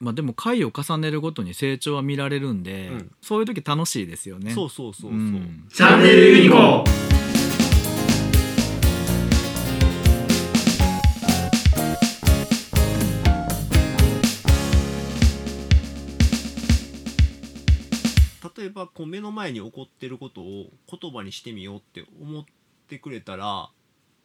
まあでも回を重ねるごとに成長は見られるんで、うん。そういう時楽しいですよね。そうそうそうそう、ん。チャンネルユニコーン。例えばこう目の前に起こってることを言葉にしてみようって思ってくれたら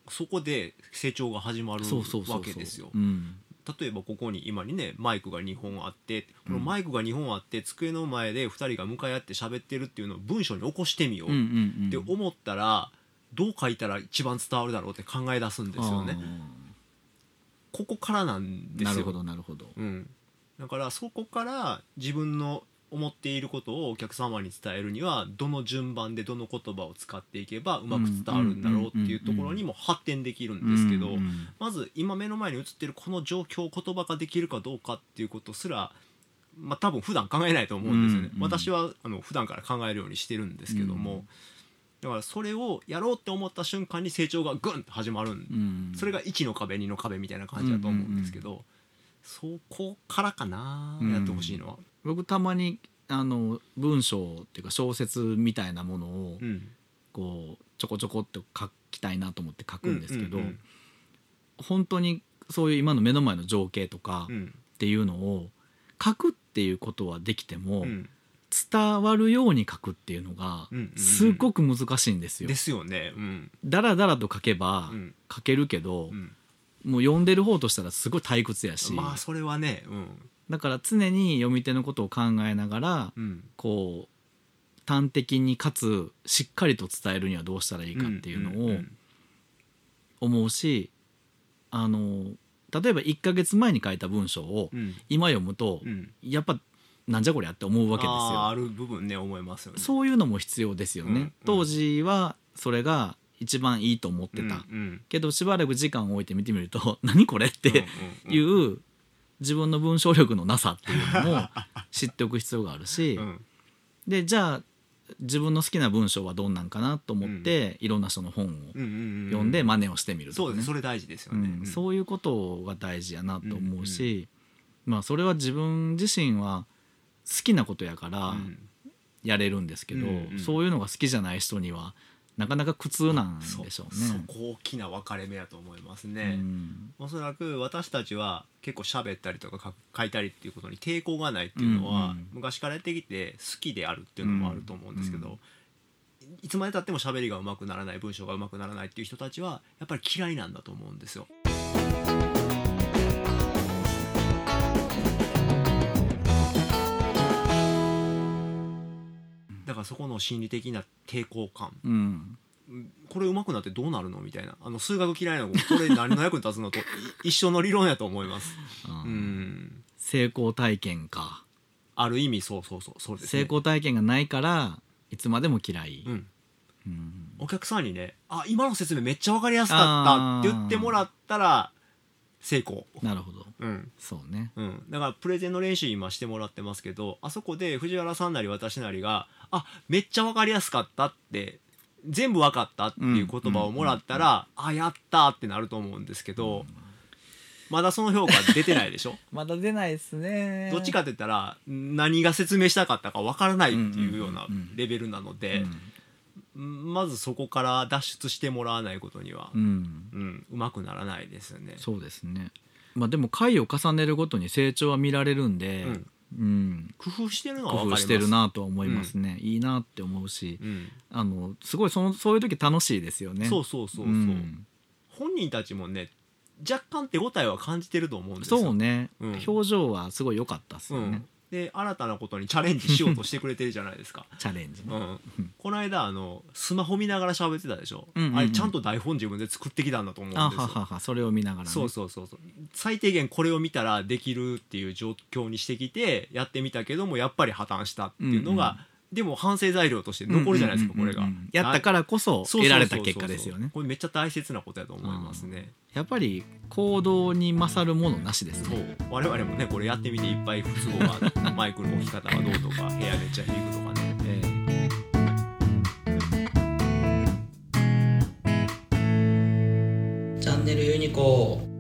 そこで成長が始まるわけですよ。うん例えばここに今にねマイクが2本あってこのマイクが2本あって机の前で2人が向かい合って喋ってるっていうのを文章に起こしてみようって思ったらどう書いたら一番伝わるだろうって考え出すんですよね。ここからなんですよ。なるほどなるほど。うん、だからそこから自分の思っていることをお客様に伝えるにはどの順番でどの言葉を使っていけばうまく伝わるんだろうっていうところにも発展できるんですけどまず今目の前に映ってるこの状況を言葉化できるかどうかっていうことすらまあ多分普段考えないと思うんですよね。私はあの普段から考えるようにしてるんですけども、うんだからそれをやろうって思った瞬間に成長がグンと始まるん。うんそれが1の壁2の壁みたいな感じだと思うんですけど、そこからかな、うん。やってほしいのは。僕たまにあの文章っていうか小説みたいなものをうん。こうちょこちょこって書きたいなと思って書くんですけど、うんうん本当にそういう今の目の前の情景とかうん。っていうのを書くっていうことはできても、うん。伝わるように書くっていうのがうんうんうん。すごく難しいんですよ。ですよね。うん。だらだらと書けばうん。書けるけど、うんもう読んでる方としたらすごい退屈やし、まあそれはね、うん。だから常に読み手のことを考えながらうん、こう端的にかつしっかりと伝えるにはどうしたらいいかっていうのをん思うしあの例えば1ヶ月前に書いた文章をうん。今読むとうん。やっぱなんじゃこりゃって思うわけですあーあよ。る部分ね思いますよね。そういうのも必要ですよね。うんうん。当時はそれが一番いいと思ってた、うんうん。けどしばらく時間を置いて見てみると 何これってうんいうん。う自分の文章力のなさっていうのも 知っておく必要があるし、うん。でじゃあ自分の好きな文章はどんなんかなと思って、いろんな人の本をうんうんうん読んで真似をしてみるとかね。そうですそれ大事ですよね。うん。うん。そういうことが大事やなと思うし、まあそれは自分自身は好きなことやからうん。やれるんですけど、うんうん。そういうのが好きじゃない人にはなかなか苦痛なんでしょうね。そそこ大きな分かれ目だと思いますね。うんおそらく私たちは結構喋ったりとか書いたりっていうことに抵抗がないっていうのは、うんうん昔からやってきて好きであるっていうのもあると思うんですけど、いつまでたっても喋りが上手くならない文章が上手くならないっていう人たちはやっぱり嫌いなんだと思うんですよ。そこの心理的な抵抗感。うん。これ上手くなってどうなるのみたいな。あの数学嫌いな子これ何の役に立つのと い一緒の理論やと思います。ううん。ん成功体験か。ある意味そうそうそう。そうです、ね、成功体験がないからいつまでも嫌い、うん、うん。お客さんにね「あ今の説明めっちゃ分かりやすかった」って言ってもらったら成功、なるほど。うん。そうね。うん、だからプレゼンの練習今してもらってますけどあそこで藤原さんなり私なりが「あめっちゃ分かりやすかった」って全部分かったっていう言葉をもらったら「あやった」ってなると思うんですけど、まだその評価出てないでしょ？まだ出ないですね。どっちかって言ったら何が説明したかったか分からないっていうようなうんうんうんうんレベルなので、まずそこから脱出してもらわないことにはう、ん。うんうまくならないですよね。そうですね。まあでも回を重ねるごとに成長は見られるんで、うん。うん。工夫してるのは工分かります。夫してるなとは思いますね、いいなって思うしうん、あのすごいそのそういう時楽しいですよね。そうそうそうそう、ん。本人たちもね若干手応えは感じてると思うんですよ。そうね、うん。表情はすごい良かったっすよね。うん、、で新たなことにチャレンジしようとしてくれてるじゃないですか。チャレンジね、うん、この間あのスマホ見ながら喋ってたでしょ、うんうん。うんあれちゃんと台本自分で作ってきたんだと思うんですよ。あはははそれを見ながらね。そうそうそうそう。最低限これを見たらできるっていう状況にしてきてやってみたけどもやっぱり破綻したっていうのが、うんでも反省材料として残るじゃないですか、これが、やったからこそ得られた結果ですよね。これめっちゃ大切なことやと思いますね、やっぱり行動に勝るものなしですそう。ね我々もねこれやってみていっぱい不都合がマイクの置き方がどうとか部屋めっちゃ響くとかね。え。チャンネルユニコーン